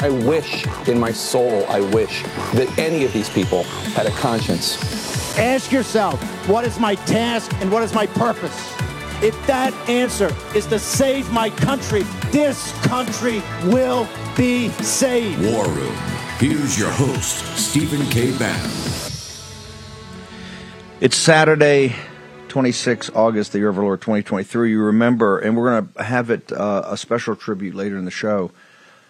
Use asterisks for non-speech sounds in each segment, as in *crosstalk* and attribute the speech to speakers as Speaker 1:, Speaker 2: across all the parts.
Speaker 1: I wish in my soul, I wish that any of these people had a conscience.
Speaker 2: Ask yourself, what is my task and what is my purpose? If that answer is to save my country, this country will be saved.
Speaker 3: War Room. Here's your host, Stephen K. Bannon.
Speaker 4: It's Saturday, 26 August, the year of our Lord 2023. You remember, and we're going to have it uh, a special tribute later in the show.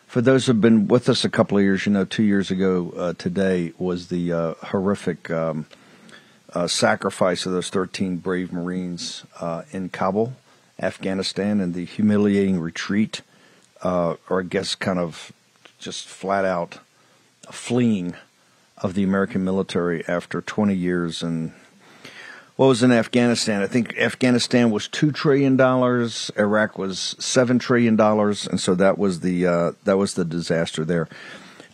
Speaker 4: For those who have been with us a couple of years, you know, two years ago uh, today was the uh, horrific um, uh, sacrifice of those 13 brave Marines uh, in Kabul, Afghanistan, and the humiliating retreat, uh, or I guess kind of just flat out fleeing of the American military after 20 years and what was in Afghanistan? I think Afghanistan was two trillion dollars. Iraq was seven trillion dollars, and so that was the uh, that was the disaster there.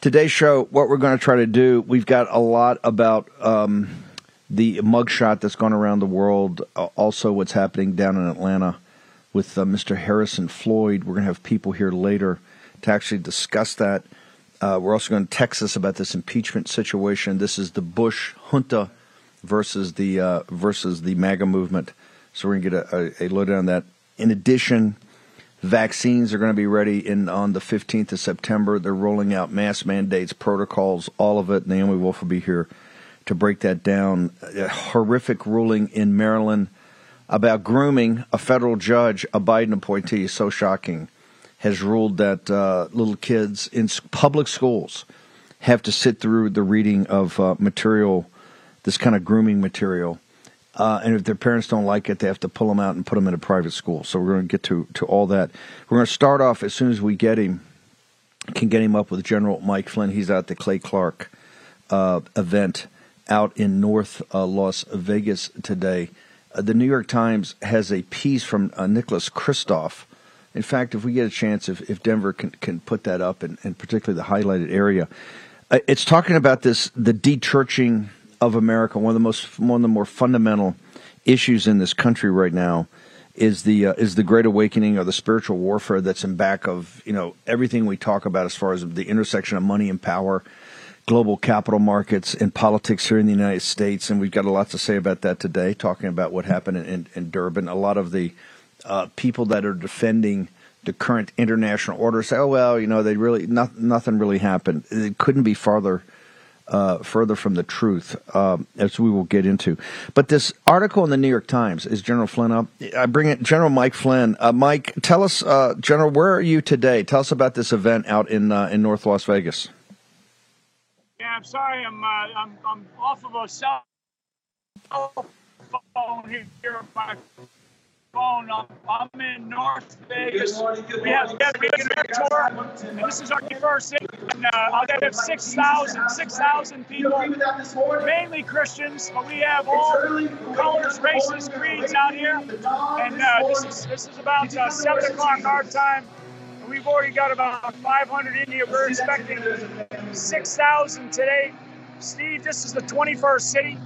Speaker 4: Today's show, what we're going to try to do, we've got a lot about um, the mugshot that's gone around the world. Uh, also, what's happening down in Atlanta with uh, Mr. Harrison Floyd. We're going to have people here later to actually discuss that. Uh, we're also going to text us about this impeachment situation. This is the Bush junta versus the uh, versus the MAGA movement. So we're to get a, a, a lowdown on that. In addition, vaccines are going to be ready in on the 15th of September. They're rolling out mass mandates, protocols, all of it. Naomi Wolf will be here to break that down. A horrific ruling in Maryland about grooming. A federal judge, a Biden appointee, so shocking, has ruled that uh, little kids in public schools have to sit through the reading of uh, material this kind of grooming material. Uh, and if their parents don't like it, they have to pull them out and put them in a private school. So we're going to get to, to all that. We're going to start off as soon as we get him, can get him up with General Mike Flynn. He's at the Clay Clark uh, event out in North uh, Las Vegas today. Uh, the New York Times has a piece from uh, Nicholas Kristof. In fact, if we get a chance, if, if Denver can, can put that up, and, and particularly the highlighted area, uh, it's talking about this the dechurching – of America, one of the most one of the more fundamental issues in this country right now is the uh, is the great awakening or the spiritual warfare that's in back of you know everything we talk about as far as the intersection of money and power, global capital markets and politics here in the United States, and we've got a lot to say about that today. Talking about what happened in, in, in Durban, a lot of the uh, people that are defending the current international order say, "Oh well, you know, they really not, nothing really happened." It couldn't be farther uh, further from the truth, um, as we will get into. But this article in the New York Times is General Flynn up. I bring it, General Mike Flynn. Uh, Mike, tell us, uh, General, where are you today? Tell us about this event out in uh, in North Las Vegas.
Speaker 5: Yeah, I'm sorry, I'm uh, I'm, I'm off of a cell phone here. My phone. I'm in North Vegas. We have, we have, we have a tour, and this is our first city. And, uh, I'll have 6,000 6, people, mainly Christians, but we have all colors, races, creeds out here. And uh, this is this is about uh, 7 o'clock our time. And we've already got about 500 in here. We're expecting 6,000 today. Steve, this is the 21st city.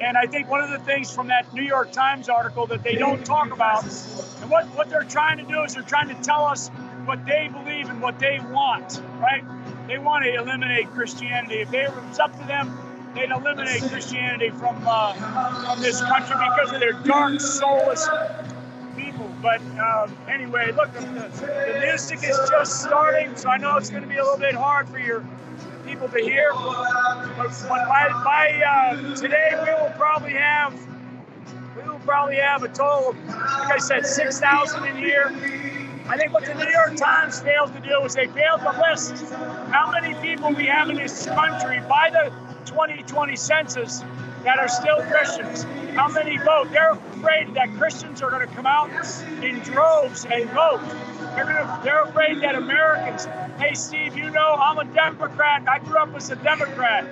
Speaker 5: And I think one of the things from that New York Times article that they don't talk about, and what, what they're trying to do is they're trying to tell us what they believe and what they want, right? They want to eliminate Christianity. If they, it was up to them, they'd eliminate Christianity from, uh, from this country because of their dark, soulless people. But uh, anyway, look, the, the music is just starting, so I know it's going to be a little bit hard for your people to hear. But, but by, by uh, today, we will probably have we will probably have a total of, like I said, six thousand in here. I think what the New York Times failed to do is they failed to list how many people we have in this country by the 2020 census that are still Christians. How many vote? They're afraid that Christians are going to come out in droves and vote. They're, gonna, they're afraid that Americans, hey, Steve, you know, I'm a Democrat. I grew up as a Democrat.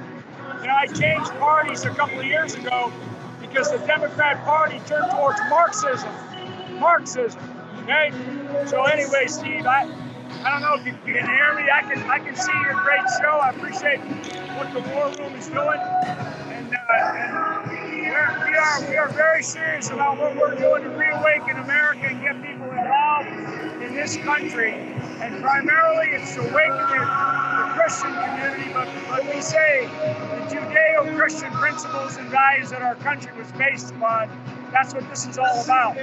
Speaker 5: You know, I changed parties a couple of years ago because the Democrat Party turned towards Marxism. Marxism. Okay? So anyway, Steve, I I don't know if you can hear me. I can I can see your great show. I appreciate what the War Room is doing, and, uh, and we're, we are we are very serious about what we're doing to reawaken America and get people involved in this country. And primarily, it's awakening the, Christian community. But, but we say the Judeo-Christian principles and values that our country was based upon. That's what this is all about.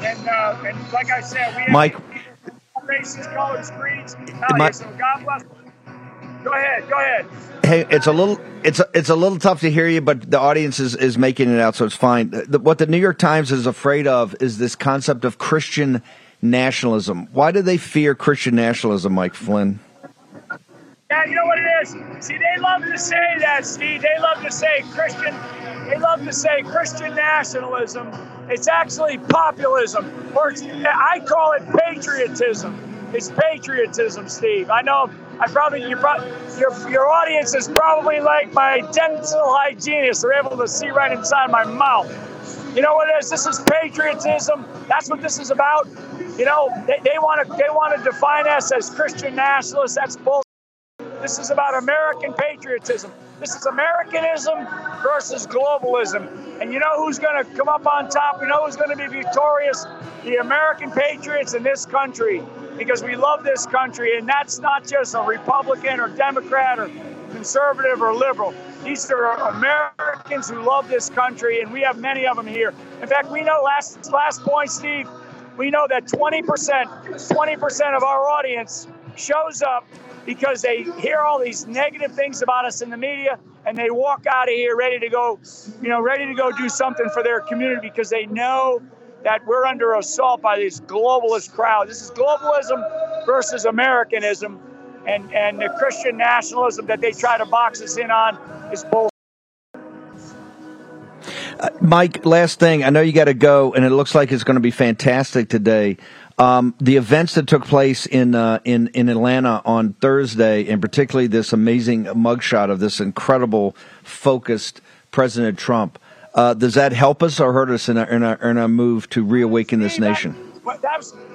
Speaker 5: And uh, and like I said, we
Speaker 4: Mike.
Speaker 5: races, colors, creeds. Mike, so God bless. Go ahead. Go ahead.
Speaker 4: Hey, it's a little it's a, it's a little tough to hear you, but the audience is, is making it out, so it's fine. The, what the New York Times is afraid of is this concept of Christian nationalism. Why do they fear Christian nationalism, Mike Flynn?
Speaker 5: Yeah, you know what it is. See, they love to say that, Steve. They love to say Christian. They love to say Christian nationalism. It's actually populism, or I call it patriotism. It's patriotism, Steve. I know I probably your your your audience is probably like my dental hygienist. They're able to see right inside my mouth. You know what it is? This is patriotism. That's what this is about. You know, they, they want to they want to define us as Christian nationalists. That's bull. This is about American patriotism. This is Americanism versus globalism. And you know who's going to come up on top? You know who's going to be victorious? The American patriots in this country because we love this country. And that's not just a Republican or Democrat or conservative or liberal. These are Americans who love this country, and we have many of them here. In fact, we know last last point, Steve. We know that 20%, 20% of our audience shows up because they hear all these negative things about us in the media and they walk out of here ready to go, you know, ready to go do something for their community because they know that we're under assault by this globalist crowd. This is globalism versus Americanism, and and the Christian nationalism that they try to box us in on is bull.
Speaker 4: Uh, Mike, last thing. I know you got to go, and it looks like it's going to be fantastic today. Um, the events that took place in uh, in in Atlanta on Thursday, and particularly this amazing mugshot of this incredible, focused President Trump. Uh, does that help us or hurt us in our, in our, in our move to reawaken this nation?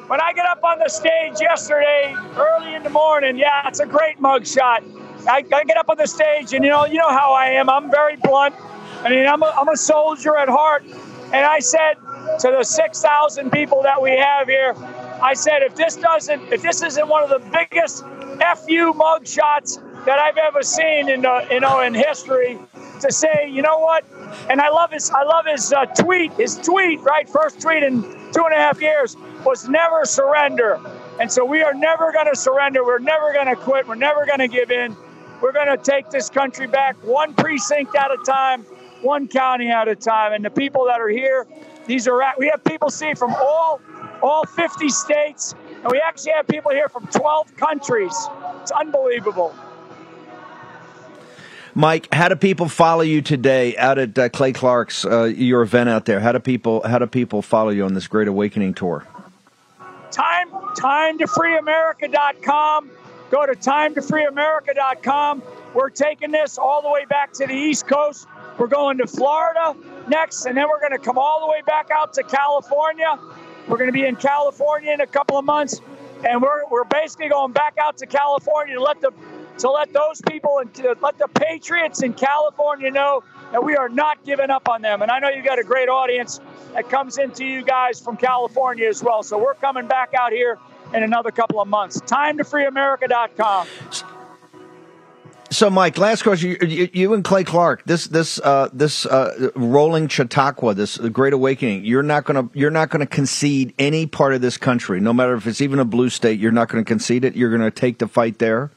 Speaker 5: when I get up on the stage yesterday, early in the morning, yeah, it's a great mugshot. I, I get up on the stage, and you know, you know how I am. I'm very blunt. I mean, I'm a, I'm a soldier at heart. And I said to the 6,000 people that we have here, I said, if this doesn't, if this isn't one of the biggest FU mugshots that I've ever seen in, the, you know, in history, to say, you know what? And I love his, I love his uh, tweet. His tweet, right, first tweet in two and a half years was never surrender. And so we are never going to surrender. We're never going to quit. We're never going to give in. We're going to take this country back one precinct at a time, one county at a time. And the people that are here, these are at, we have people see from all all 50 states, and we actually have people here from 12 countries. It's unbelievable.
Speaker 4: Mike, how do people follow you today out at uh, Clay Clark's uh, your event out there? How do people how do people follow you on this Great Awakening tour?
Speaker 5: Time time to freeamerica.com. Go to time to freeamerica.com. We're taking this all the way back to the East Coast. We're going to Florida next, and then we're going to come all the way back out to California. We're going to be in California in a couple of months, and we're, we're basically going back out to California to let the to let those people and to let the Patriots in California know that we are not giving up on them. And I know you got a great audience that comes into you guys from California as well. So we're coming back out here in another couple of months. Time to freeamerica.com.
Speaker 4: So, Mike, last question: you, you, and Clay Clark, this this uh, this uh, rolling Chautauqua, this Great Awakening. You're not going to you're not to concede any part of this country, no matter if it's even a blue state. You're not going to concede it. You're going to take the fight there.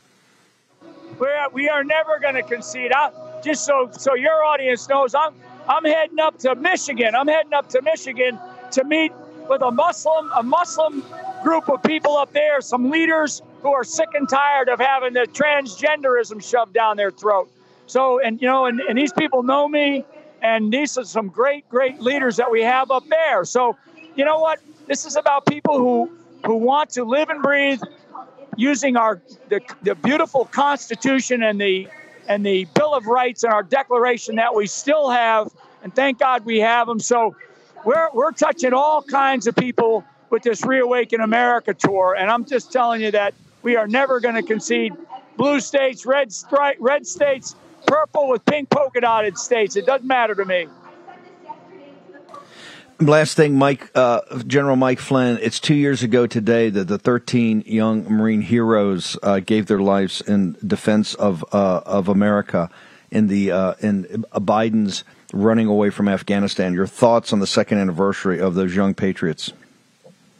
Speaker 5: We're, we are never going to concede. I, just so so your audience knows, I'm I'm heading up to Michigan. I'm heading up to Michigan to meet with a Muslim a Muslim group of people up there, some leaders who are sick and tired of having the transgenderism shoved down their throat. So, and you know, and, and these people know me, and these are some great, great leaders that we have up there. So, you know what? This is about people who who want to live and breathe using our the, the beautiful Constitution and the and the Bill of Rights and our Declaration that we still have, and thank God we have them. So we're, we're touching all kinds of people with this Reawaken America tour. And I'm just telling you that we are never going to concede blue states, red, stripe, red states, purple with pink polka dotted states. It doesn't matter to me.
Speaker 4: Last thing, Mike, uh, General Mike Flynn. It's two years ago today that the 13 young Marine heroes uh, gave their lives in defense of uh, of America in the uh, in Biden's running away from Afghanistan. Your thoughts on the second anniversary of those young patriots?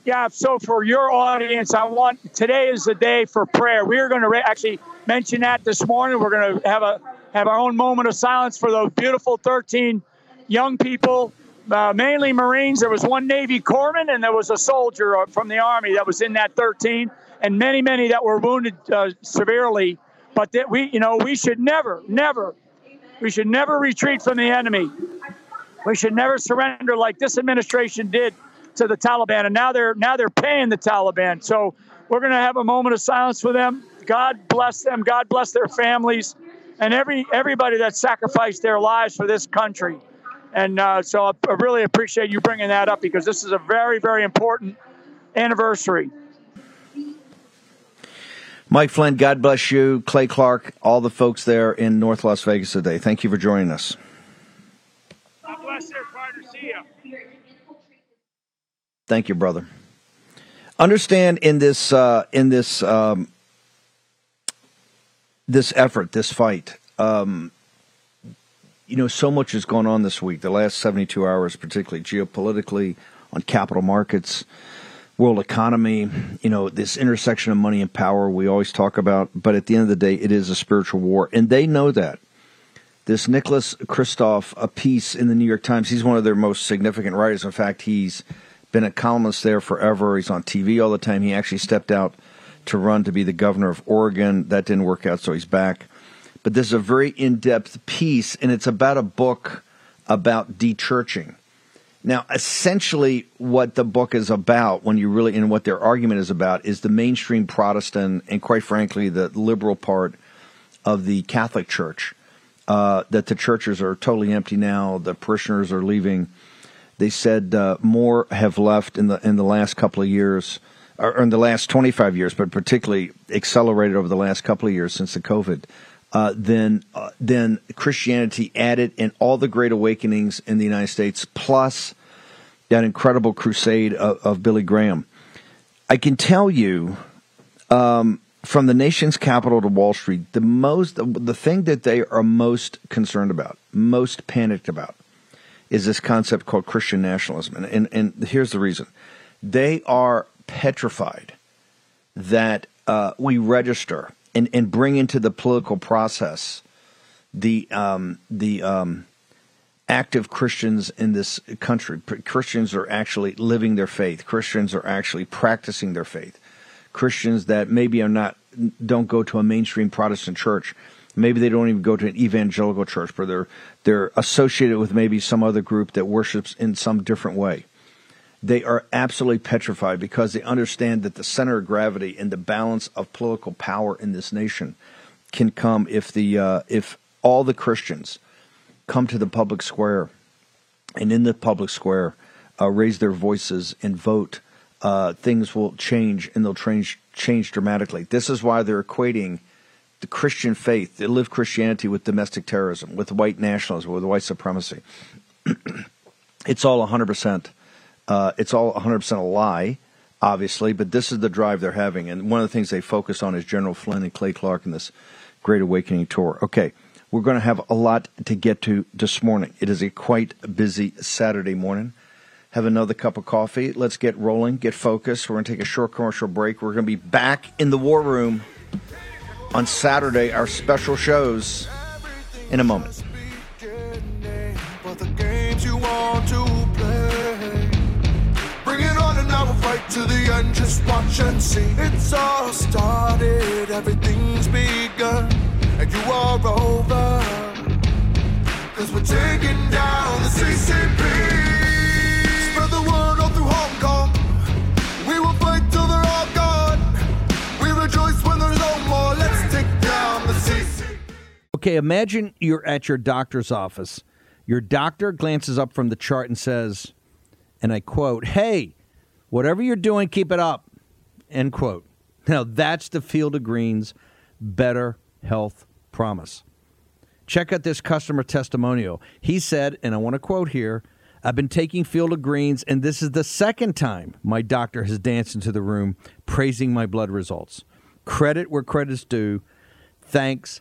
Speaker 5: Yeah, so for your audience, I want today is the day for prayer. We are going to re- actually mention that this morning. We're going to have a have our own moment of silence for those beautiful 13 young people uh, mainly Marines. There was one Navy corpsman, and there was a soldier uh, from the Army that was in that 13, and many, many that were wounded uh, severely. But that we, you know, we should never, never, we should never retreat from the enemy. We should never surrender like this administration did to the Taliban, and now they're now they're paying the Taliban. So we're going to have a moment of silence for them. God bless them. God bless their families, and every everybody that sacrificed their lives for this country. And uh, so I really appreciate you bringing that up because this is a very, very important anniversary.
Speaker 4: Mike Flynn, God bless you. Clay Clark, all the folks there in North Las Vegas today. Thank you for joining us.
Speaker 5: God bless you, partner. See you.
Speaker 4: Thank you, brother. Understand in this uh, in this um, this effort, this fight, um, you know, so much has gone on this week, the last 72 hours, particularly geopolitically, on capital markets, world economy, you know, this intersection of money and power we always talk about. But at the end of the day, it is a spiritual war. And they know that. This Nicholas Kristof, a piece in the New York Times, he's one of their most significant writers. In fact, he's been a columnist there forever. He's on TV all the time. He actually stepped out to run to be the governor of Oregon. That didn't work out, so he's back but this is a very in depth piece, and it's about a book about dechurching. Now, essentially, what the book is about, when you really, and what their argument is about, is the mainstream Protestant and, quite frankly, the liberal part of the Catholic Church. Uh, that the churches are totally empty now, the parishioners are leaving. They said uh, more have left in the in the last couple of years, or in the last 25 years, but particularly accelerated over the last couple of years since the COVID uh, than uh, Christianity added in all the great awakenings in the United States, plus that incredible crusade of, of Billy Graham. I can tell you, um, from the nation's capital to Wall Street, the most the thing that they are most concerned about, most panicked about, is this concept called Christian nationalism. And, and, and here's the reason: they are petrified that uh, we register and, and bring into the political process the um, the um, active Christians in this country. Christians are actually living their faith. Christians are actually practicing their faith. Christians that maybe are not don't go to a mainstream Protestant church. Maybe they don't even go to an evangelical church, but they're they're associated with maybe some other group that worships in some different way they are absolutely petrified because they understand that the center of gravity and the balance of political power in this nation can come if the uh, if all the Christians come to the public square and in the public square uh, raise their voices and vote. Uh, things will change and they'll change change dramatically. This is why they're equating the Christian faith, they live Christianity with domestic terrorism, with white nationalism, with white supremacy. *clears throat* it's all 100 percent uh, it's all 100% a lie, obviously, but this is the drive they're having. And one of the things they focus on is General Flynn and Clay Clark in this Great Awakening tour. Okay, we're going to have a lot to get to this morning. It is a quite busy Saturday morning. Have another cup of coffee. Let's get rolling, get focused. We're going to take a short commercial break. We're going to be back in the war room on Saturday, our special shows in a moment to the end, just watch and see. It's all started, everything's begun, and you are over. Cause we're taking down the CCP.
Speaker 6: Okay, imagine you're at your doctor's office. Your doctor glances up from the chart and says, and I quote, Hey, whatever you're doing, keep it up. End quote. Now, that's the Field of Greens Better Health Promise. Check out this customer testimonial. He said, and I want to quote here I've been taking Field of Greens, and this is the second time my doctor has danced into the room praising my blood results. Credit where credit's due. Thanks,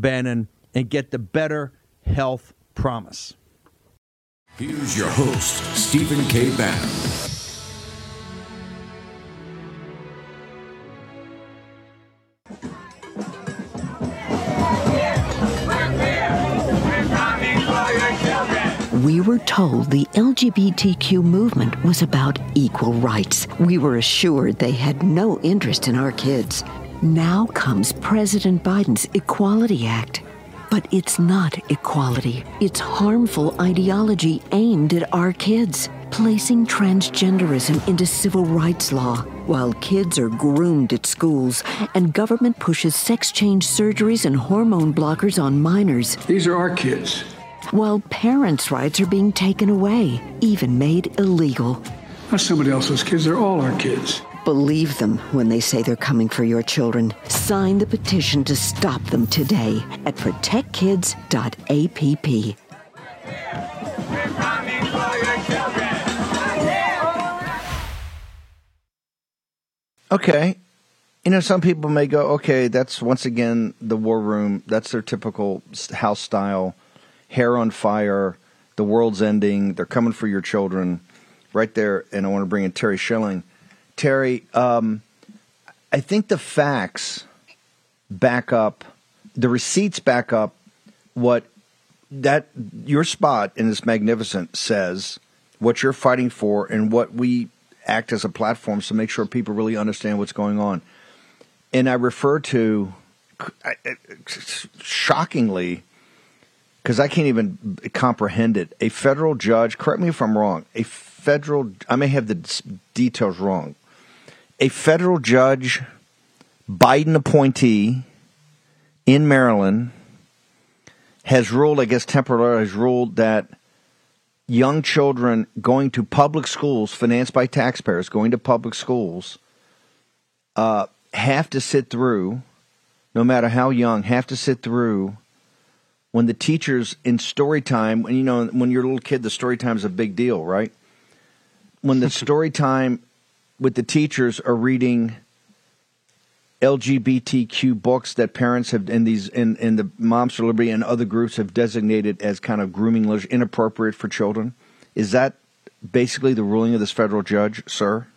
Speaker 6: Bannon, and get the better health promise.
Speaker 3: Here's your host, Stephen K. Bannon.
Speaker 7: We were told the LGBTQ movement was about equal rights. We were assured they had no interest in our kids. Now comes President Biden's Equality Act. But it's not equality. It's harmful ideology aimed at our kids, placing transgenderism into civil rights law, while kids are groomed at schools and government pushes sex change surgeries and hormone blockers on minors.
Speaker 8: These are our kids.
Speaker 7: While parents' rights are being taken away, even made illegal.
Speaker 8: Not somebody else's kids, they're all our kids.
Speaker 7: Believe them when they say they're coming for your children. Sign the petition to stop them today at protectkids.app.
Speaker 4: Okay. You know, some people may go, okay, that's once again the war room. That's their typical house style. Hair on fire. The world's ending. They're coming for your children. Right there. And I want to bring in Terry Schilling. Terry, um, I think the facts back up, the receipts back up what that your spot in this magnificent says, what you're fighting for, and what we act as a platform to make sure people really understand what's going on. And I refer to shockingly, because I can't even comprehend it, a federal judge, correct me if I'm wrong, a federal, I may have the details wrong, a federal judge, Biden appointee in Maryland, has ruled, I guess temporarily, has ruled that young children going to public schools, financed by taxpayers, going to public schools, uh, have to sit through, no matter how young, have to sit through when the teachers in story time, when you know, when you're a little kid, the story time is a big deal, right? When the *laughs* story time with the teachers are reading LGBTQ books that parents have in these in, in the Moms for Liberty and other groups have designated as kind of grooming inappropriate for children. Is that basically the ruling of this federal judge, sir?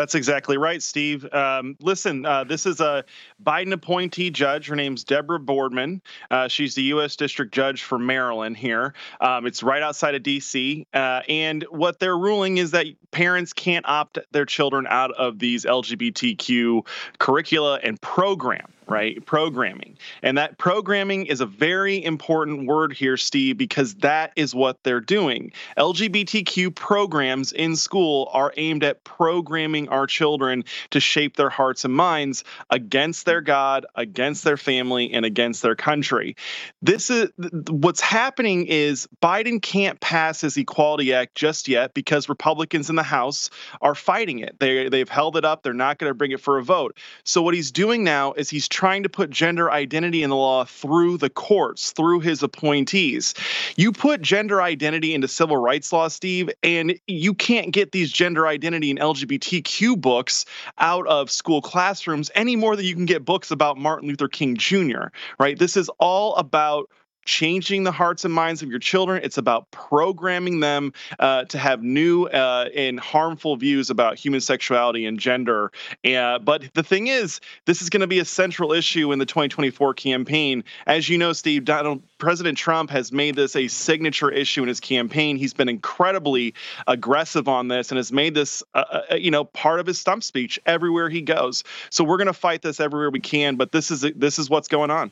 Speaker 9: That's exactly right, Steve. Um, listen, uh, this is a Biden appointee judge. Her name's Deborah Boardman. Uh, she's the U.S. District Judge for Maryland here. Um, it's right outside of D.C. Uh, and what they're ruling is that parents can't opt their children out of these LGBTQ curricula and program right? Programming. And that programming is a very important word here, Steve, because that is what they're doing. LGBTQ programs in school are aimed at programming our children to shape their hearts and minds against their God, against their family, and against their country. This is what's happening is Biden can't pass his Equality Act just yet because Republicans in the House are fighting it. They they've held it up. They're not going to bring it for a vote. So what he's doing now is he's trying to put gender identity in the law through the courts, through his appointees. You put gender identity into civil rights law, Steve, and you can't get these gender identity and LGBTQ books out of school classrooms any more than you can get books about Martin Luther King Jr., right? This is all about changing the hearts and minds of your children. It's about programming them uh, to have new uh, and harmful views about human sexuality and gender. Uh, but the thing is, this is going to be a central issue in the 2024 campaign. As you know, Steve, Donald, President Trump has made this a signature issue in his campaign. He's been incredibly aggressive on this and has made this, uh, uh, you know, part of his stump speech everywhere he goes. So we're going to fight this everywhere we can. But this is this is what's going on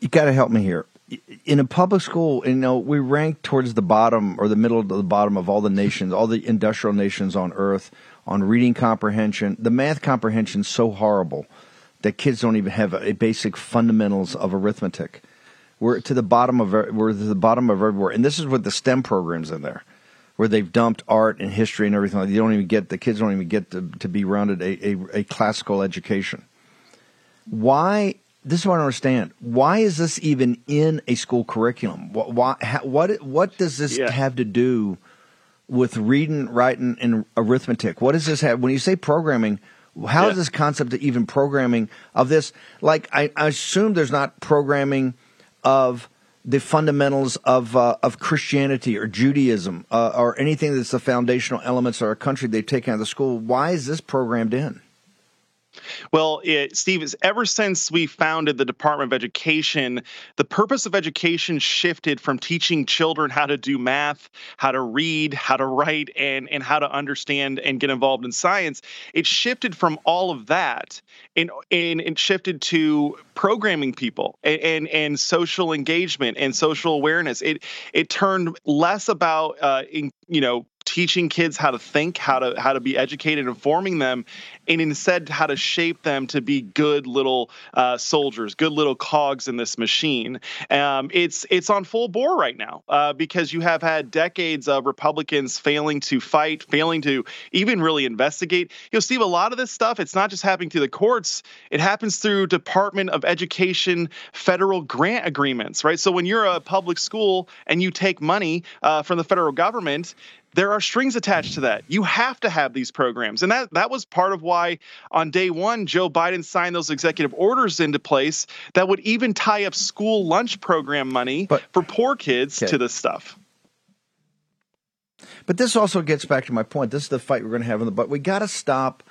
Speaker 4: you got to help me here. In a public school, you know, we rank towards the bottom or the middle of the bottom of all the nations, all the industrial nations on earth on reading comprehension. The math comprehension is so horrible that kids don't even have a basic fundamentals of arithmetic. We're to the bottom of we're to the bottom of everywhere, and this is with the STEM programs in there, where they've dumped art and history and everything. You don't even get the kids don't even get to, to be rounded a, a, a classical education. Why this is what I understand. Why is this even in a school curriculum? What why, what what does this yeah. have to do with reading, writing, and arithmetic? What does this have? When you say programming, how yeah. is this concept of even programming of this? Like, I, I assume there's not programming of the fundamentals of uh, of Christianity or Judaism uh, or anything that's the foundational elements of our country they've taken out of the school. Why is this programmed in?
Speaker 9: Well, it, Steve, is ever since we founded the Department of Education, the purpose of education shifted from teaching children how to do math, how to read, how to write, and and how to understand and get involved in science. It shifted from all of that and and it shifted to programming people and, and, and social engagement and social awareness. It it turned less about uh, in, you know teaching kids how to think, how to how to be educated, informing them, and instead how to shape them to be good little uh, soldiers, good little cogs in this machine. Um, it's it's on full bore right now uh, because you have had decades of Republicans failing to fight, failing to even really investigate. You know, Steve, a lot of this stuff it's not just happening through the courts; it happens through Department of Education federal grant agreements, right? So when you're a public school and you take money uh, from the federal government, there are strings attached to that. You have to have these programs. And that, that was part of why on day one, Joe Biden signed those executive orders into place that would even tie up school lunch program money but, for poor kids okay. to this stuff.
Speaker 4: But this also gets back to my point. This is the fight we're going to have in the but we got to stop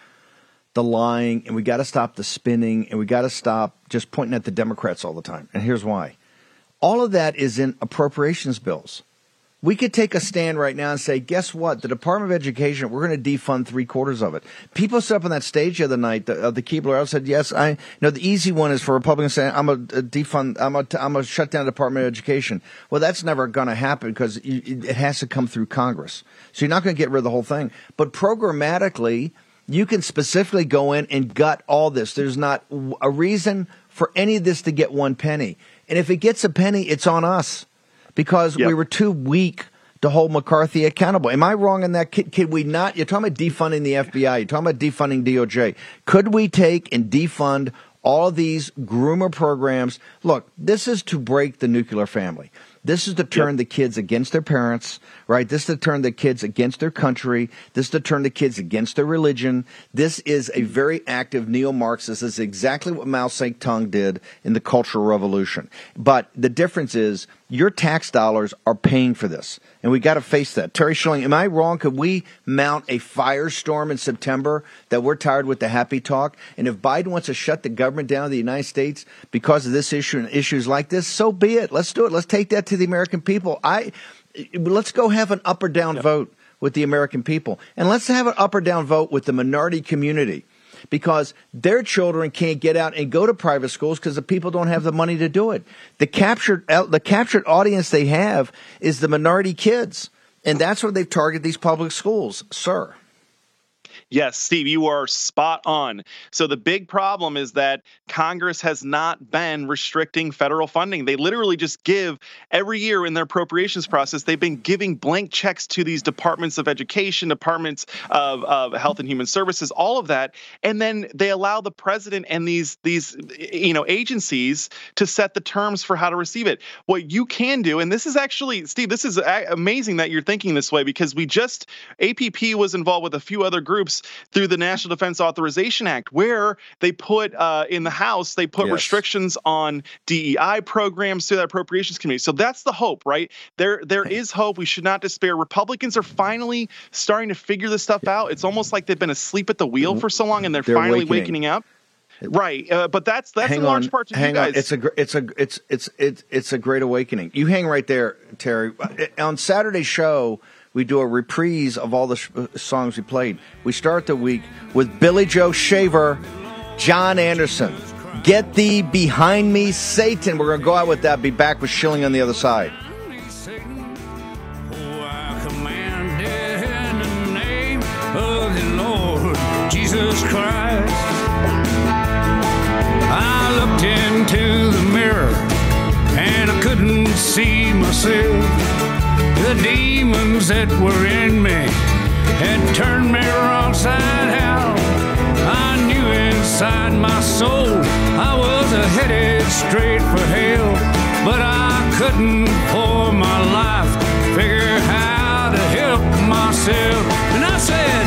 Speaker 4: the lying and we got to stop the spinning and we got to stop just pointing at the Democrats all the time. And here's why. All of that is in appropriations bills. We could take a stand right now and say, guess what? The Department of Education, we're going to defund three quarters of it. People stood up on that stage the other night, the, uh, the Keebler, I said, yes, I, you know, the easy one is for Republicans saying, I'm a, a defund, I'm a, I'm a shut down Department of Education. Well, that's never going to happen because it has to come through Congress. So you're not going to get rid of the whole thing. But programmatically, you can specifically go in and gut all this. There's not a reason for any of this to get one penny. And if it gets a penny, it's on us because yep. we were too weak to hold McCarthy accountable. Am I wrong in that? Could, could, we not? You're talking about defunding the FBI. You're talking about defunding DOJ. Could we take and defund all of these groomer programs? Look, this is to break the nuclear family. This is to turn yep. the kids against their parents, right? This is to turn the kids against their country. This is to turn the kids against their religion. This is a very active neo-Marxist. This is exactly what Mao Zedong did in the Cultural Revolution. But the difference is your tax dollars are paying for this. And we got to face that. Terry Schilling, am I wrong? Could we mount a firestorm in September that we're tired with the happy talk? And if Biden wants to shut the government down of the United States because of this issue and issues like this, so be it. Let's do it. Let's take that to the American people. I let's go have an up or down vote with the American people. And let's have an up or down vote with the minority community because their children can't get out and go to private schools because the people don't have the money to do it. The captured the captured audience they have is the minority kids, and that's where they've targeted these public schools, sir.
Speaker 9: Yes, Steve, you are spot on. So the big problem is that Congress has not been restricting federal funding. They literally just give every year in their appropriations process, they've been giving blank checks to these departments of education, departments of, of health and human services, all of that. And then they allow the president and these these you know agencies to set the terms for how to receive it. What you can do, and this is actually, Steve, this is amazing that you're thinking this way because we just APP was involved with a few other groups through the National Defense Authorization Act, where they put uh, in the House, they put yes. restrictions on DEI programs through that Appropriations Committee. So that's the hope, right? There, there is hope. We should not despair. Republicans are finally starting to figure this stuff out. It's almost like they've been asleep at the wheel mm-hmm. for so long, and they're, they're finally wakening, wakening up. Right, uh, but that's that's hang in large on, part to
Speaker 10: hang
Speaker 9: you guys.
Speaker 10: On. It's a it's a it's it's it's it's a great awakening. You hang right there, Terry. On Saturday's show, we do a reprise of all the sh- uh, songs we played. We start the week with Billy Joe Shaver, John Anderson. Get thee behind me, Satan. We're going to go out with that. Be back with Schilling on the other side. Jesus Christ. I looked into the mirror and I couldn't see myself. The demons that were in me had turned me wrong side out. I knew inside my soul I was headed straight for hell, but I couldn't for my life figure how to help myself. And I said,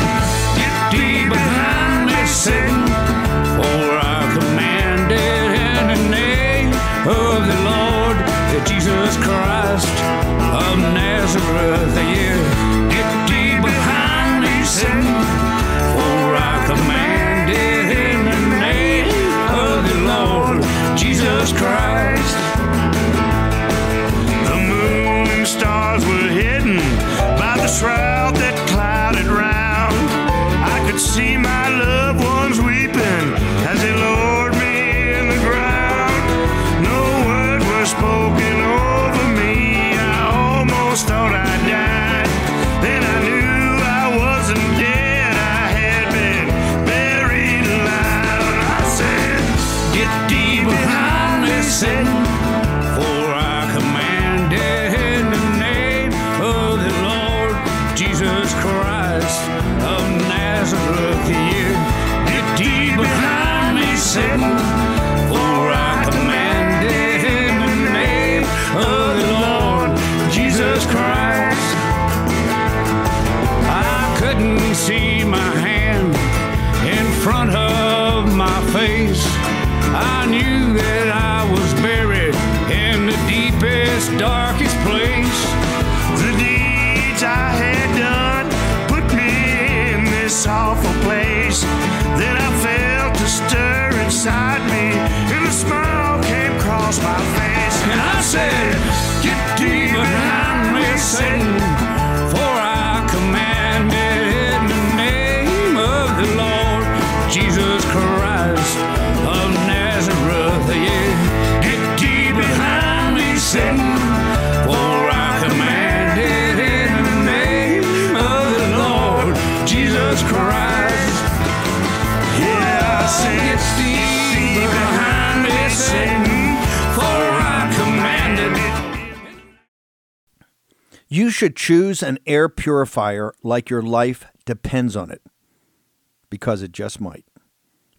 Speaker 10: Christ of Nazareth, yeah. Get deep behind me, Satan. You should choose an air purifier like your life depends on it because it just might.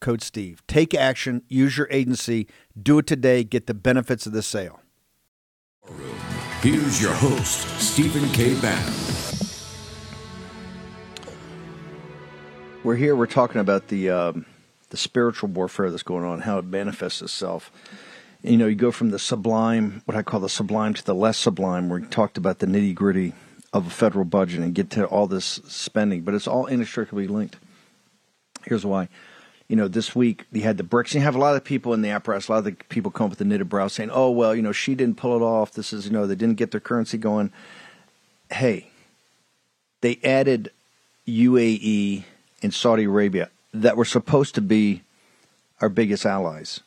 Speaker 6: code Steve. Take action, use your agency, do it today, get the benefits of the sale.
Speaker 3: Here's your host, Stephen K. Bannon.
Speaker 4: We're here. We're talking about the um, the spiritual warfare that's going on, how it manifests itself. You know, you go from the sublime, what I call the sublime, to the less sublime. Where we talked about the nitty gritty of a federal budget and get to all this spending, but it's all inextricably linked. Here's why. You know, this week you had the BRICS. You have a lot of people in the apparatus, a lot of the people come up with the knitted brow saying, "Oh well, you know, she didn't pull it off. This is, you know, they didn't get their currency going." Hey, they added UAE and Saudi Arabia that were supposed to be our biggest allies.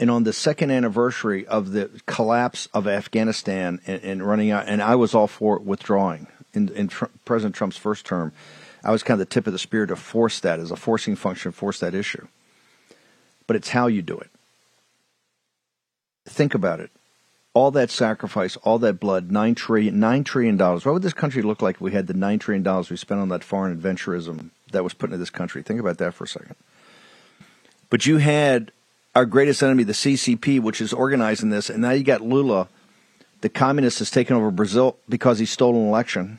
Speaker 4: And on the second anniversary of the collapse of Afghanistan and, and running out, and I was all for withdrawing in, in Tr- President Trump's first term. I was kind of the tip of the spear to force that as a forcing function, force that issue. But it's how you do it. Think about it. All that sacrifice, all that blood, nine trillion, nine trillion dollars. What would this country look like if we had the nine trillion dollars we spent on that foreign adventurism that was put into this country? Think about that for a second. But you had our greatest enemy, the CCP, which is organizing this, and now you got Lula, the communist, has taken over Brazil because he stole an election.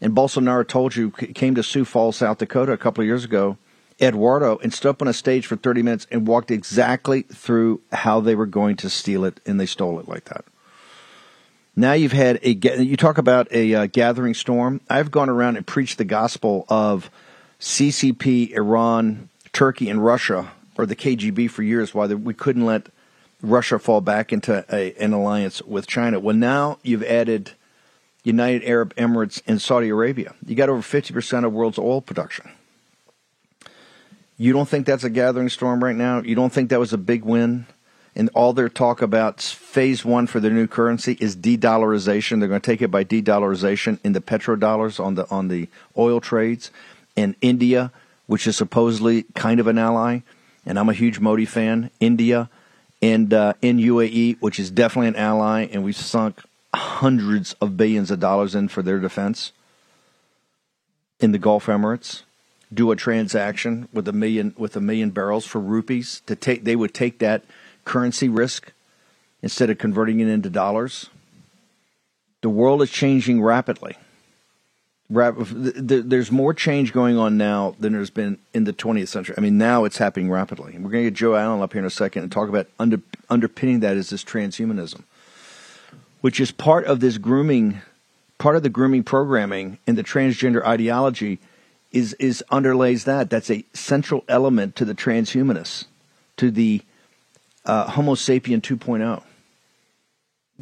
Speaker 4: And Bolsonaro told you came to Sioux Falls, South Dakota, a couple of years ago. Eduardo and stood up on a stage for 30 minutes and walked exactly through how they were going to steal it, and they stole it like that. Now you've had a you talk about a uh, gathering storm. I've gone around and preached the gospel of CCP, Iran, Turkey, and Russia, or the KGB for years, why we couldn't let Russia fall back into a, an alliance with China. Well, now you've added United Arab Emirates and Saudi Arabia. You got over 50% of world's oil production. You don't think that's a gathering storm right now? You don't think that was a big win? And all their talk about phase one for their new currency is de-dollarization. They're going to take it by de-dollarization in the petrodollars on the on the oil trades. And India, which is supposedly kind of an ally, and I'm a huge Modi fan. India and uh, in UAE, which is definitely an ally, and we've sunk hundreds of billions of dollars in for their defense in the Gulf Emirates do a transaction with a million with a million barrels for rupees to take they would take that currency risk instead of converting it into dollars. The world is changing rapidly. There's more change going on now than there's been in the 20th century. I mean, now it's happening rapidly. We're going to get Joe Allen up here in a second and talk about under, underpinning that is this transhumanism, which is part of this grooming, part of the grooming programming and the transgender ideology is is underlays that. That's a central element to the transhumanists, to the uh, Homo sapien 2.0.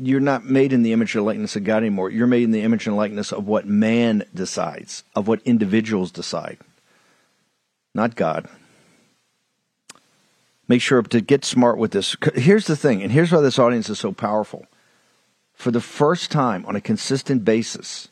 Speaker 4: You're not made in the image and likeness of God anymore. You're made in the image and likeness of what man decides, of what individuals decide, not God. Make sure to get smart with this. Here's the thing, and here's why this audience is so powerful. For the first time on a consistent basis,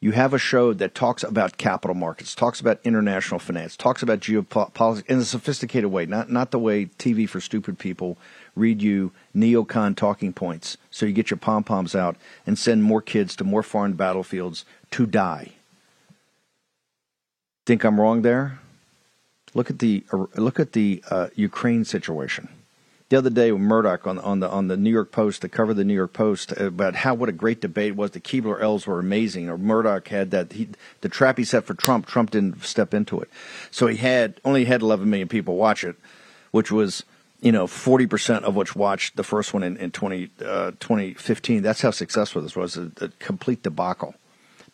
Speaker 4: you have a show that talks about capital markets, talks about international finance, talks about geopolitics in a sophisticated way, not not the way TV for stupid people read you neocon talking points so you get your pom poms out and send more kids to more foreign battlefields to die. Think I'm wrong there? Look at the look at the uh, Ukraine situation the other day with Murdoch on on the on the New York Post, the cover of the New York Post about how what a great debate was. The Keebler elves were amazing. Or Murdoch had that he, the trap he set for Trump. Trump didn't step into it, so he had only had 11 million people watch it, which was you know 40 percent of which watched the first one in in 20, uh, 2015. That's how successful this was. A, a complete debacle.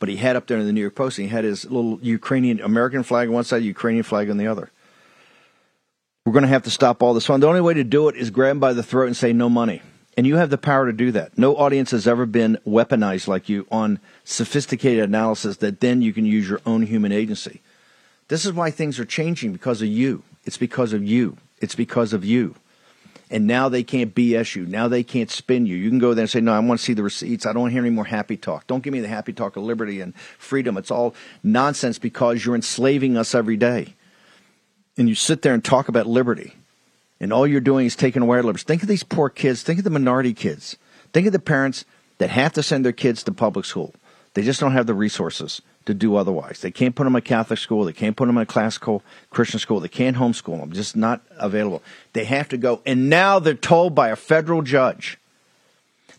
Speaker 4: But he had up there in the New York Post, he had his little Ukrainian American flag on one side, Ukrainian flag on the other. We're going to have to stop all this fun. The only way to do it is grab him by the throat and say no money. And you have the power to do that. No audience has ever been weaponized like you on sophisticated analysis that then you can use your own human agency. This is why things are changing because of you. It's because of you. It's because of you. And now they can't BS you. Now they can't spin you. You can go there and say, No, I want to see the receipts. I don't want to hear any more happy talk. Don't give me the happy talk of liberty and freedom. It's all nonsense because you're enslaving us every day. And you sit there and talk about liberty. And all you're doing is taking away our liberties. Think of these poor kids. Think of the minority kids. Think of the parents that have to send their kids to public school. They just don't have the resources to do otherwise. They can't put them in a Catholic school. They can't put them in a classical Christian school. They can't homeschool them. Just not available. They have to go. And now they're told by a federal judge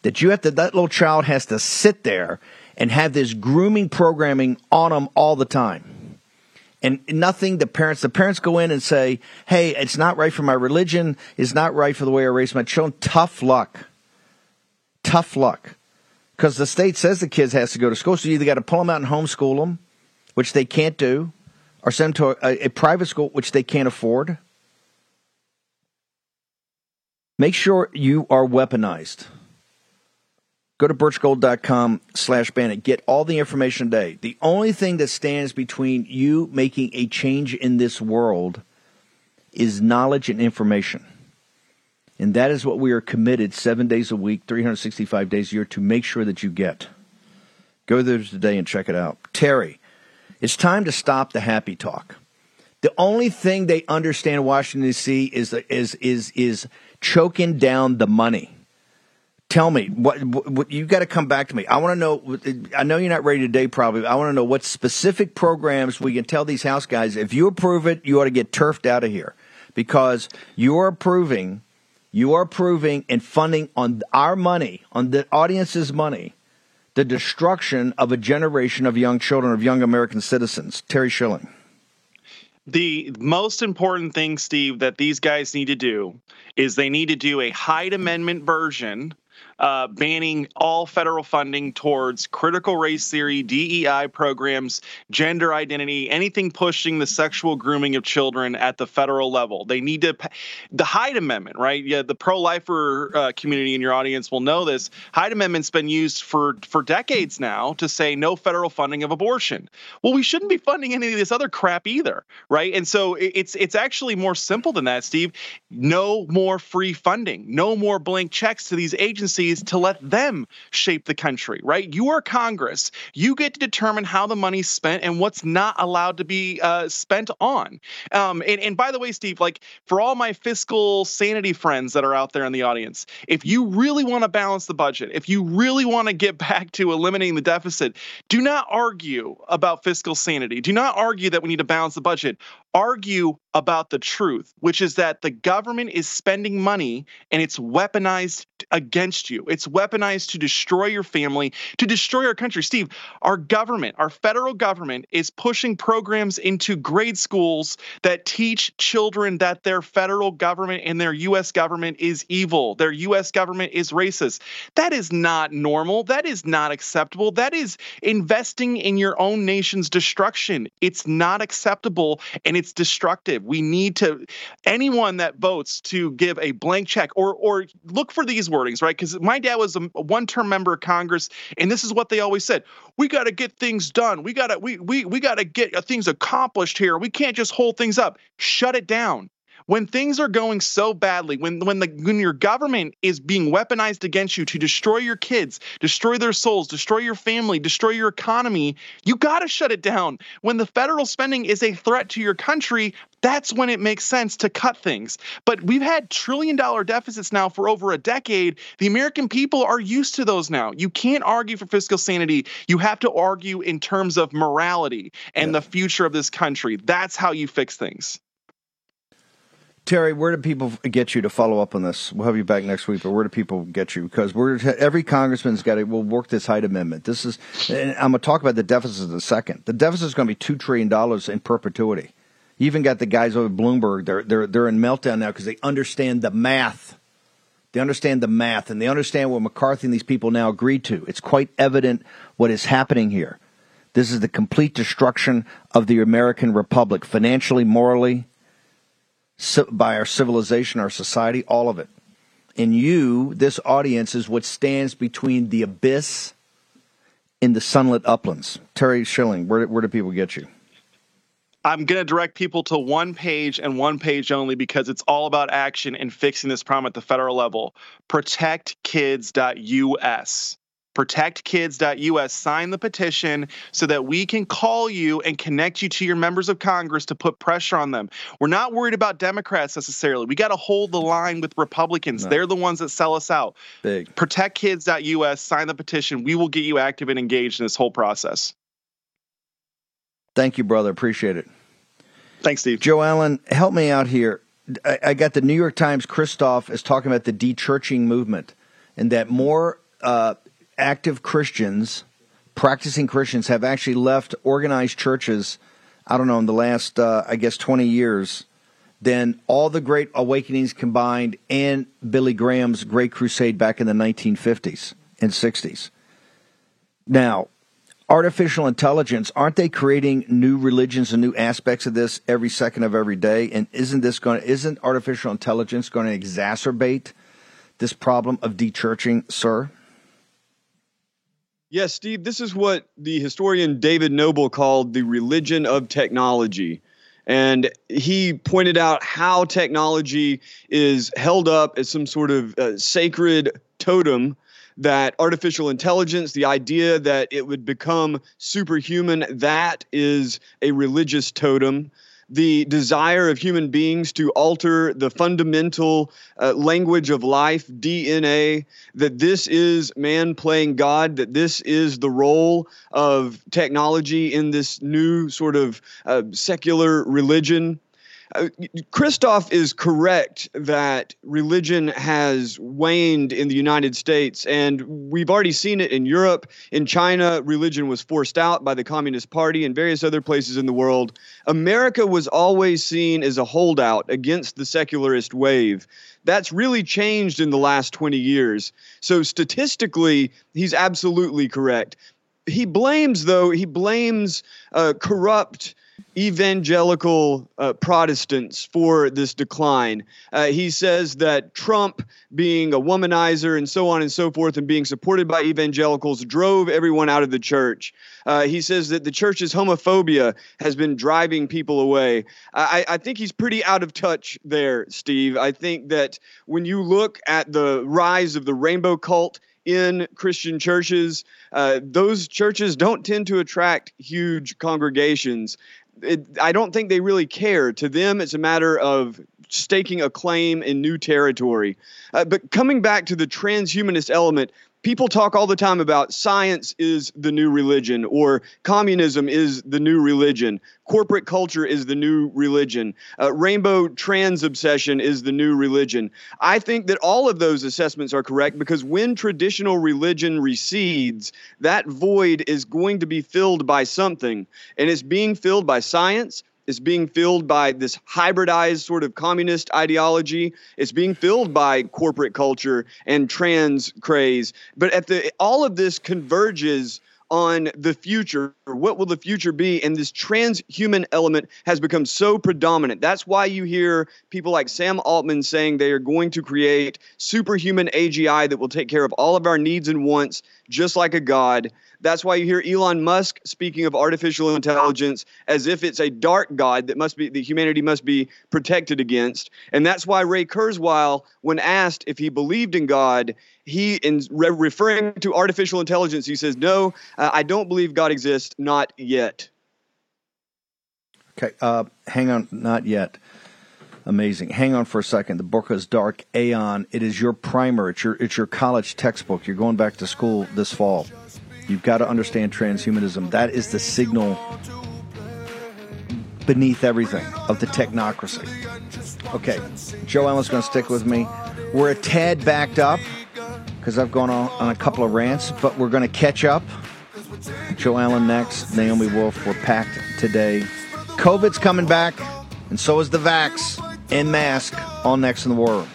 Speaker 4: that you have to, that little child has to sit there and have this grooming programming on them all the time. And nothing, the parents, the parents go in and say, hey, it's not right for my religion. It's not right for the way I raise my children. Tough luck. Tough luck because the state says the kids has to go to school. So you either got to pull them out and homeschool them, which they can't do, or send them to a, a private school, which they can't afford. Make sure you are weaponized. Go to birchgold.com slash Bannon. Get all the information today. The only thing that stands between you making a change in this world is knowledge and information. And that is what we are committed seven days a week, 365 days a year to make sure that you get. Go there today and check it out. Terry, it's time to stop the happy talk. The only thing they understand in Washington D.C. is is is is choking down the money. Tell me what, what you got to come back to me. I want to know. I know you're not ready today, probably. I want to know what specific programs we can tell these house guys. If you approve it, you ought to get turfed out of here because you're approving you are approving and funding on our money, on the audience's money, the destruction of a generation of young children, of young American citizens. Terry Schilling.
Speaker 9: The most important thing, Steve, that these guys need to do is they need to do a Hyde Amendment version uh, banning all federal funding towards critical race theory, DEI programs, gender identity, anything pushing the sexual grooming of children at the federal level. They need to, the Hyde Amendment, right? Yeah, the pro-lifer uh, community in your audience will know this. Hyde Amendment's been used for for decades now to say no federal funding of abortion. Well, we shouldn't be funding any of this other crap either, right? And so it's it's actually more simple than that, Steve. No more free funding, no more blank checks to these agencies to let them shape the country, right? You are Congress. You get to determine how the money's spent and what's not allowed to be uh, spent on. Um, and, and by the way, Steve, like for all my fiscal sanity friends that are out there in the audience, if you really want to balance the budget, if you really want to get *laughs* back to eliminating the deficit, do not argue about fiscal sanity. Do not argue that we need to balance the budget. Argue about the truth, which is that the government is spending money and it's weaponized against you. It's weaponized to destroy your family, to destroy our country. Steve, our government, our federal government is pushing programs into grade schools that teach children that their federal government and their US government is evil. Their US government is racist. That is not normal. That is not acceptable. That is investing in your own nation's destruction. It's not acceptable and it's destructive. We need to anyone that votes to give a blank check or or look for these wordings, right? Because my dad was a one-term member of Congress, and this is what they always said: we got to get things done. We got to we we we got to get uh, things accomplished here. We can't just hold things up. Shut it down when things are going so badly, when when the when your government is being weaponized against you to destroy your kids, destroy their souls, destroy your family, destroy your economy, you got to shut it down. When the federal spending is a threat to your country, that's when it makes sense to cut things. But we've had trillion dollar deficits now for over a decade. The American people are used to those now. You can't argue for fiscal sanity. You have to argue in terms of morality and yeah. the future of this country. That's how you fix things.
Speaker 4: Terry, where do people get you to follow up on this? We'll have you back next week, but where do people get you? Because we're every congressman's got to. We'll work this Hyde Amendment. This is, and I'm going to talk about the deficit in a second. The deficit is going to be two trillion dollars in perpetuity. You even got the guys over Bloomberg. They're they're they're in meltdown now because they understand the math. They understand the math, and they understand what McCarthy and these people now agreed to. It's quite evident what is happening here. This is the complete destruction of the American Republic, financially, morally, by our civilization, our society, all of it. And you, this audience, is what stands between the abyss and the sunlit uplands. Terry Schilling, where, where do people get you?
Speaker 9: I'm going to direct people to one page and one page only because it's all about action and fixing this problem at the federal level. Protectkids.us protectkids.us. Sign the petition so that we can call you and connect you to your members of Congress to put pressure on them. We're not worried about Democrats necessarily. We got to hold the line with Republicans. No. They're the ones that sell us out.
Speaker 4: Big.
Speaker 9: Protectkids.us. Sign the petition. We will get you active and engaged in this whole process.
Speaker 4: Thank you, brother. Appreciate it.
Speaker 9: Thanks, Steve.
Speaker 4: Joe Allen, help me out here. I, I got the New York Times. Kristof is talking about the de-churching movement, and that more uh, active Christians, practicing Christians, have actually left organized churches. I don't know in the last, uh, I guess, twenty years than all the great awakenings combined and Billy Graham's Great Crusade back in the 1950s and 60s. Now, artificial intelligence, aren't they creating new religions and new aspects of this every second of every day? And isn't this going to, isn't artificial intelligence going to exacerbate this problem of dechurching, sir?
Speaker 11: Yes, Steve, this is what the historian David Noble called the religion of technology. And he pointed out how technology is held up as some sort of uh, sacred totem that artificial intelligence, the idea that it would become superhuman, that is a religious totem the desire of human beings to alter the fundamental uh, language of life, DNA, that this is man playing God, that this is the role of technology in this new sort of uh, secular religion. Kristof is correct that religion has waned in the United States, and we've already seen it in Europe. In China, religion was forced out by the Communist Party and various other places in the world. America was always seen as a holdout against the secularist wave. That's really changed in the last 20 years. So, statistically, he's absolutely correct. He blames, though, he blames uh, corrupt evangelical uh, Protestants for this decline. Uh, he says that Trump, being a womanizer and so on and so forth, and being supported by evangelicals, drove everyone out of the church. Uh, he says that the church's homophobia has been driving people away. I, I think he's pretty out of touch there, Steve. I think that when you look at the rise of the rainbow cult, in Christian churches. Uh, those churches don't tend to attract huge congregations it, I don't think they really care. To them, it's a matter of staking a claim in new territory. Uh, but coming back to the transhumanist element, people talk all the time about science is the new religion or communism is the new religion. Corporate culture is the new religion. Uh, rainbow trans obsession is the new religion. I think that all of those assessments are correct because when traditional religion recedes that void is going to be filled by something. And it's being filled by science is being filled by this hybridized sort of communist ideology. It's being filled by corporate culture and trans craze. But at the all of this converges on the future. What will the future be? And this transhuman element has become so predominant. That's why you hear people like Sam Altman saying they are going to create superhuman AGI that will take care of all of our needs and wants, just like a god. That's why you hear Elon Musk speaking of artificial intelligence as if it's a dark god that must be that humanity must be protected against. And that's why Ray Kurzweil, when asked if he believed in God, he in re- referring to artificial intelligence, he says, "No, uh, I don't believe God exists, not yet."
Speaker 4: Okay, uh, hang on, not yet. Amazing. Hang on for a second. The book is Dark Aeon. It is your primer. It's your it's your college textbook. You're going back to school this fall. You've got to understand transhumanism. That is the signal beneath everything of the technocracy. Okay, Joe Allen's going to stick with me. We're a tad backed up because I've gone on, on, a couple of rants, but we're going to catch up. Joe Allen next, Naomi Wolf. We're packed today. COVID's coming back, and so is the vax and mask. All next in the world.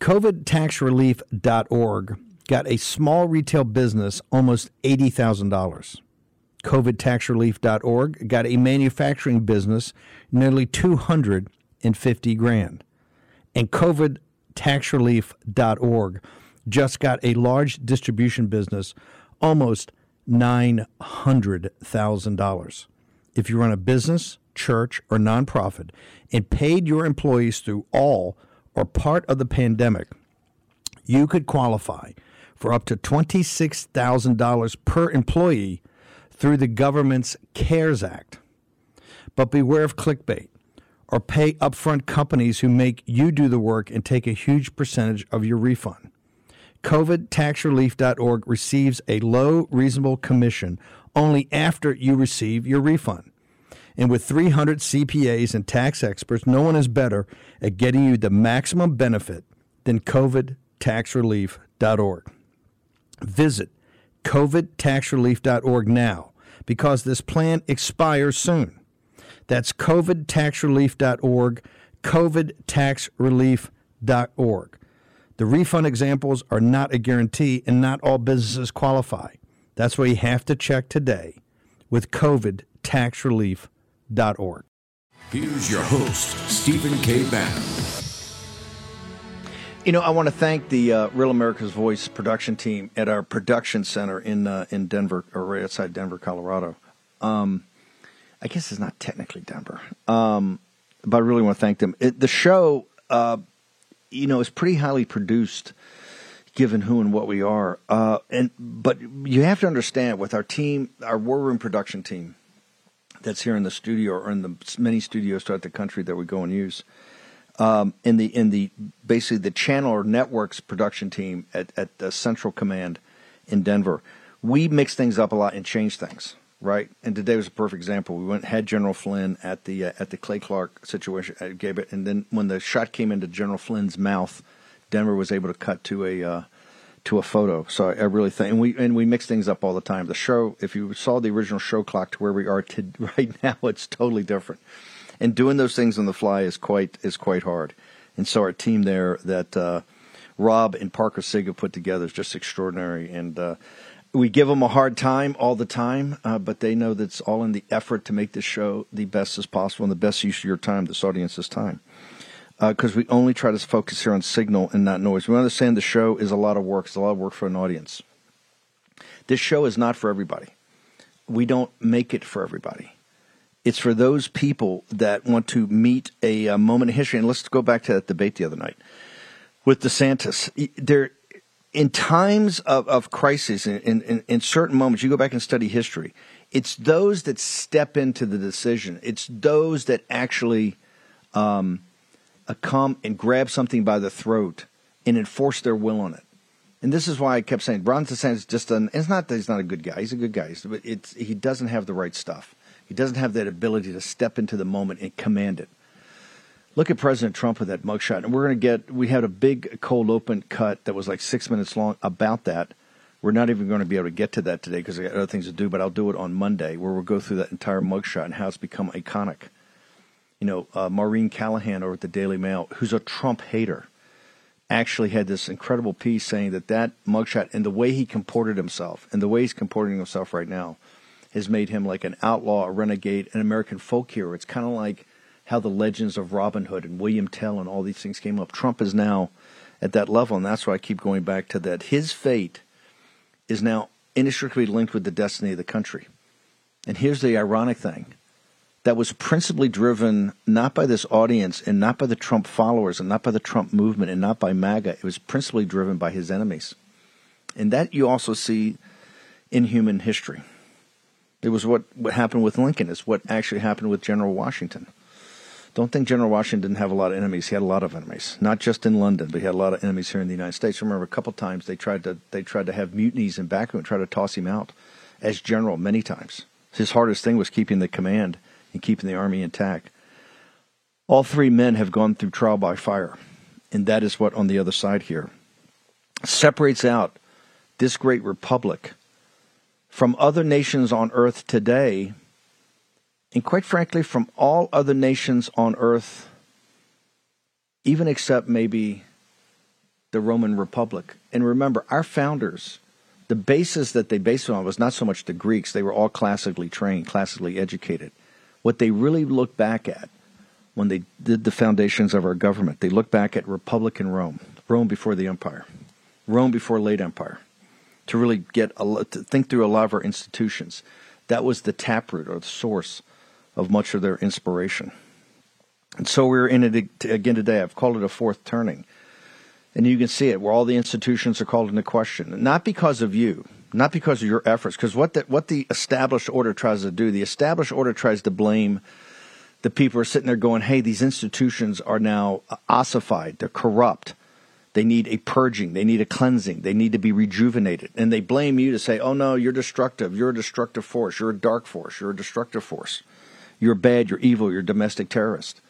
Speaker 4: COVIDtaxrelief.org got a small retail business almost $80,000. COVIDtaxrelief.org got a manufacturing business nearly 250 grand. And COVIDtaxrelief.org just got a large distribution business almost
Speaker 6: $900,000. If you run a business, church, or nonprofit and paid your employees through all or part of the pandemic, you could qualify for up to $26,000 per employee through the government's CARES Act. But beware of clickbait or pay upfront companies who make you do the work and take a huge percentage of your refund. COVIDTaxRelief.org receives a low, reasonable commission only after you receive your refund. And with 300 CPAs and tax experts, no one is better at getting you the maximum benefit than COVIDTaxRelief.org. Visit COVIDTaxRelief.org now because this plan expires soon. That's COVIDTaxRelief.org, COVIDTaxRelief.org. The refund examples are not a guarantee, and not all businesses qualify. That's why you have to check today with COVIDTaxRelief.org.
Speaker 3: Here's your host, Stephen K. Bannon.
Speaker 4: You know, I want to thank the uh, Real America's Voice production team at our production center in uh, in Denver, or right outside Denver, Colorado. Um, I guess it's not technically Denver, um, but I really want to thank them. It, the show, uh, you know, is pretty highly produced, given who and what we are. Uh, and but you have to understand with our team, our War Room production team, that's here in the studio or in the many studios throughout the country that we go and use um, in the in the basically the channel or networks production team at at the Central Command in Denver, we mix things up a lot and change things. Right, and today was a perfect example. We went had General Flynn at the uh, at the Clay Clark situation at Gabbett, and then when the shot came into General Flynn's mouth, Denver was able to cut to a uh, to a photo. So I really think, and we and we mix things up all the time. The show, if you saw the original show clock to where we are to *laughs* right now, it's totally different and doing those things on the fly is quite is quite hard. And so our team there that uh, Rob and Parker Siga put together is just extraordinary. And uh, we give them a hard time all the time, uh, but they know that it's all in the effort to make this show the best as possible and the best use of your time, this audience's time. Because uh, we only try to focus here on signal and not noise. We understand the show is a lot of work. It's a lot of work for an audience. This show is not for everybody. We don't make it for everybody. It's for those people that want to meet a, a moment in history. And let's go back to that debate the other night with DeSantis. There, in times of, of crisis, in, in, in certain moments, you go back and study history. It's those that step into the decision. It's those that actually um, come and grab something by the throat and enforce their will on it. And this is why I kept saying Ron DeSantis just an, it's not that he's not a good guy. He's a good guy, but it's he doesn't have the right stuff. He doesn't have that ability to step into the moment and command it. Look at President Trump with that mugshot. And we're going to get, we had a big cold open cut that was like six minutes long about that. We're not even going to be able to get to that today because I got other things to do, but I'll do it on Monday where we'll go through that entire mugshot and how it's become iconic. You know, uh, Maureen Callahan over at the Daily Mail, who's a Trump hater, actually had this incredible piece saying that that mugshot and the way he comported himself and the way he's comporting himself right now – has made him like an outlaw, a renegade, an American folk hero. It's kind of like how the legends of Robin Hood and William Tell and all these things came up. Trump is now at that level, and that's why I keep going back to that. His fate is now inextricably linked with the destiny of the country. And here's the ironic thing that was principally driven not by this audience and not by the Trump followers and not by the Trump movement and not by MAGA. It was principally driven by his enemies. And that you also see in human history. It was what, what happened with Lincoln. It's what actually happened with General Washington. Don't think General Washington didn't have a lot of enemies. He had a lot of enemies, not just in London, but he had a lot of enemies here in the United States. Remember a couple times they tried to they tried to have mutinies in Baku and try to toss him out as general many times. His hardest thing was keeping the command and keeping the army intact. All three men have gone through trial by fire, and that is what on the other side here separates out this great republic from other nations on earth today, and quite frankly, from all other nations on earth, even except maybe the Roman Republic. And remember, our founders, the basis that they based on was not so much the Greeks, they were all classically trained, classically educated. What they really look back at when they did the foundations of our government, they look back at Republican Rome, Rome before the empire, Rome before late empire to really get a, to think through a lot of our institutions. That was the taproot or the source of much of their inspiration. And so we're in it again today. I've called it a fourth turning. And you can see it where all the institutions are called into question. Not because of you, not because of your efforts, because what the, what the established order tries to do, the established order tries to blame the people who are sitting there going, hey, these institutions are now ossified, they're corrupt. They need a purging. They need a cleansing. They need to be rejuvenated. And they blame you to say, oh no, you're destructive. You're a destructive force. You're a dark force. You're a destructive force. You're bad. You're evil. You're a domestic terrorist.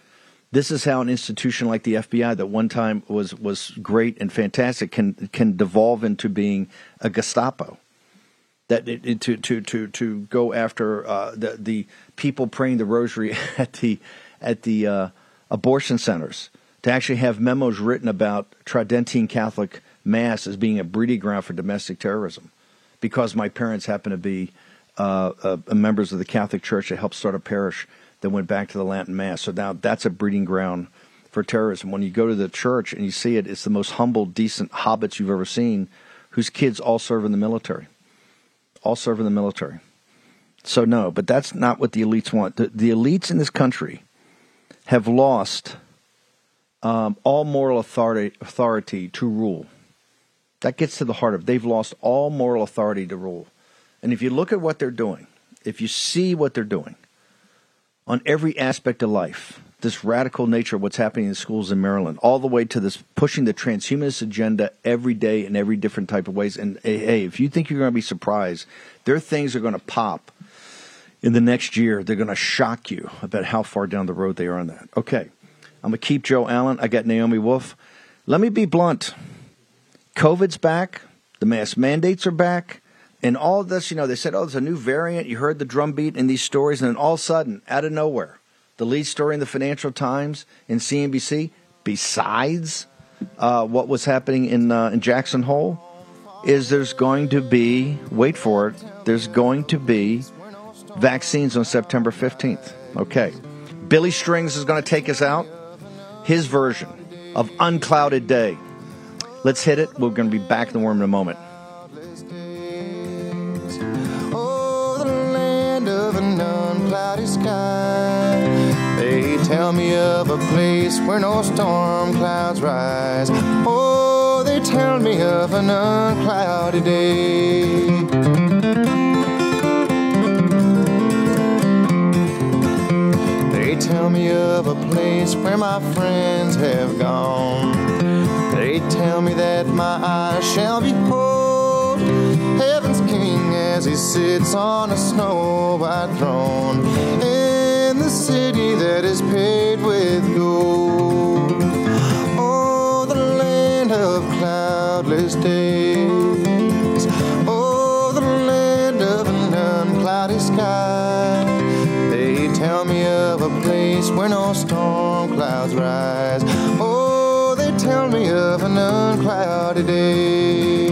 Speaker 4: This is how an institution like the FBI, that one time was, was great and fantastic, can, can devolve into being a Gestapo. That to, to, to, to go after uh, the, the people praying the rosary *laughs* at the, at the uh, abortion centers to actually have memos written about Tridentine Catholic Mass as being a breeding ground for domestic terrorism, because my parents happen to be uh, uh, members of the Catholic Church that helped start a parish that went back to the Latin Mass. So now that's a breeding ground for terrorism. When you go to the church and you see it, it's the most humble, decent hobbits you've ever seen, whose kids all serve in the military, all serve in the military. So no, but that's not what the elites want. The, the elites in this country have lost um, all moral authority, authority to rule. That gets to the heart of it. They've lost all moral authority to rule. And if you look at what they're doing, if you see what they're doing on every aspect of life, this radical nature of what's happening in schools in Maryland, all the way to this pushing the transhumanist agenda every day in every different type of ways. And hey, if you think you're going to be surprised, their things are going to pop in the next year. They're going to shock you about how far down the road they are on that. Okay. I'm going to keep Joe Allen. I got Naomi Wolf. Let me be blunt. COVID's back. The mask mandates are back. And all this, you know, they said, oh, there's a new variant. You heard the drumbeat in these stories. And then all of a sudden, out of nowhere, the lead story in the Financial Times and CNBC, besides uh, what was happening in, uh, in Jackson Hole, is there's going to be, wait for it, there's going to be vaccines on September 15th. Okay. Billy Strings is going to take us out his version of Unclouded Day. Let's hit it. We're going to be back in the War Room in a moment.
Speaker 12: Oh, tell me of a place where no storm clouds rise. Oh, they tell me of an unclouded day. They tell me of a place where my friends have gone. They tell me that my eyes shall behold heaven's king as he sits on a snow white throne city that is paved with gold. Oh, the land of cloudless days. Oh, the land of an unclouded sky. They tell me of a place where no storm clouds rise. Oh, they tell me of an unclouded day.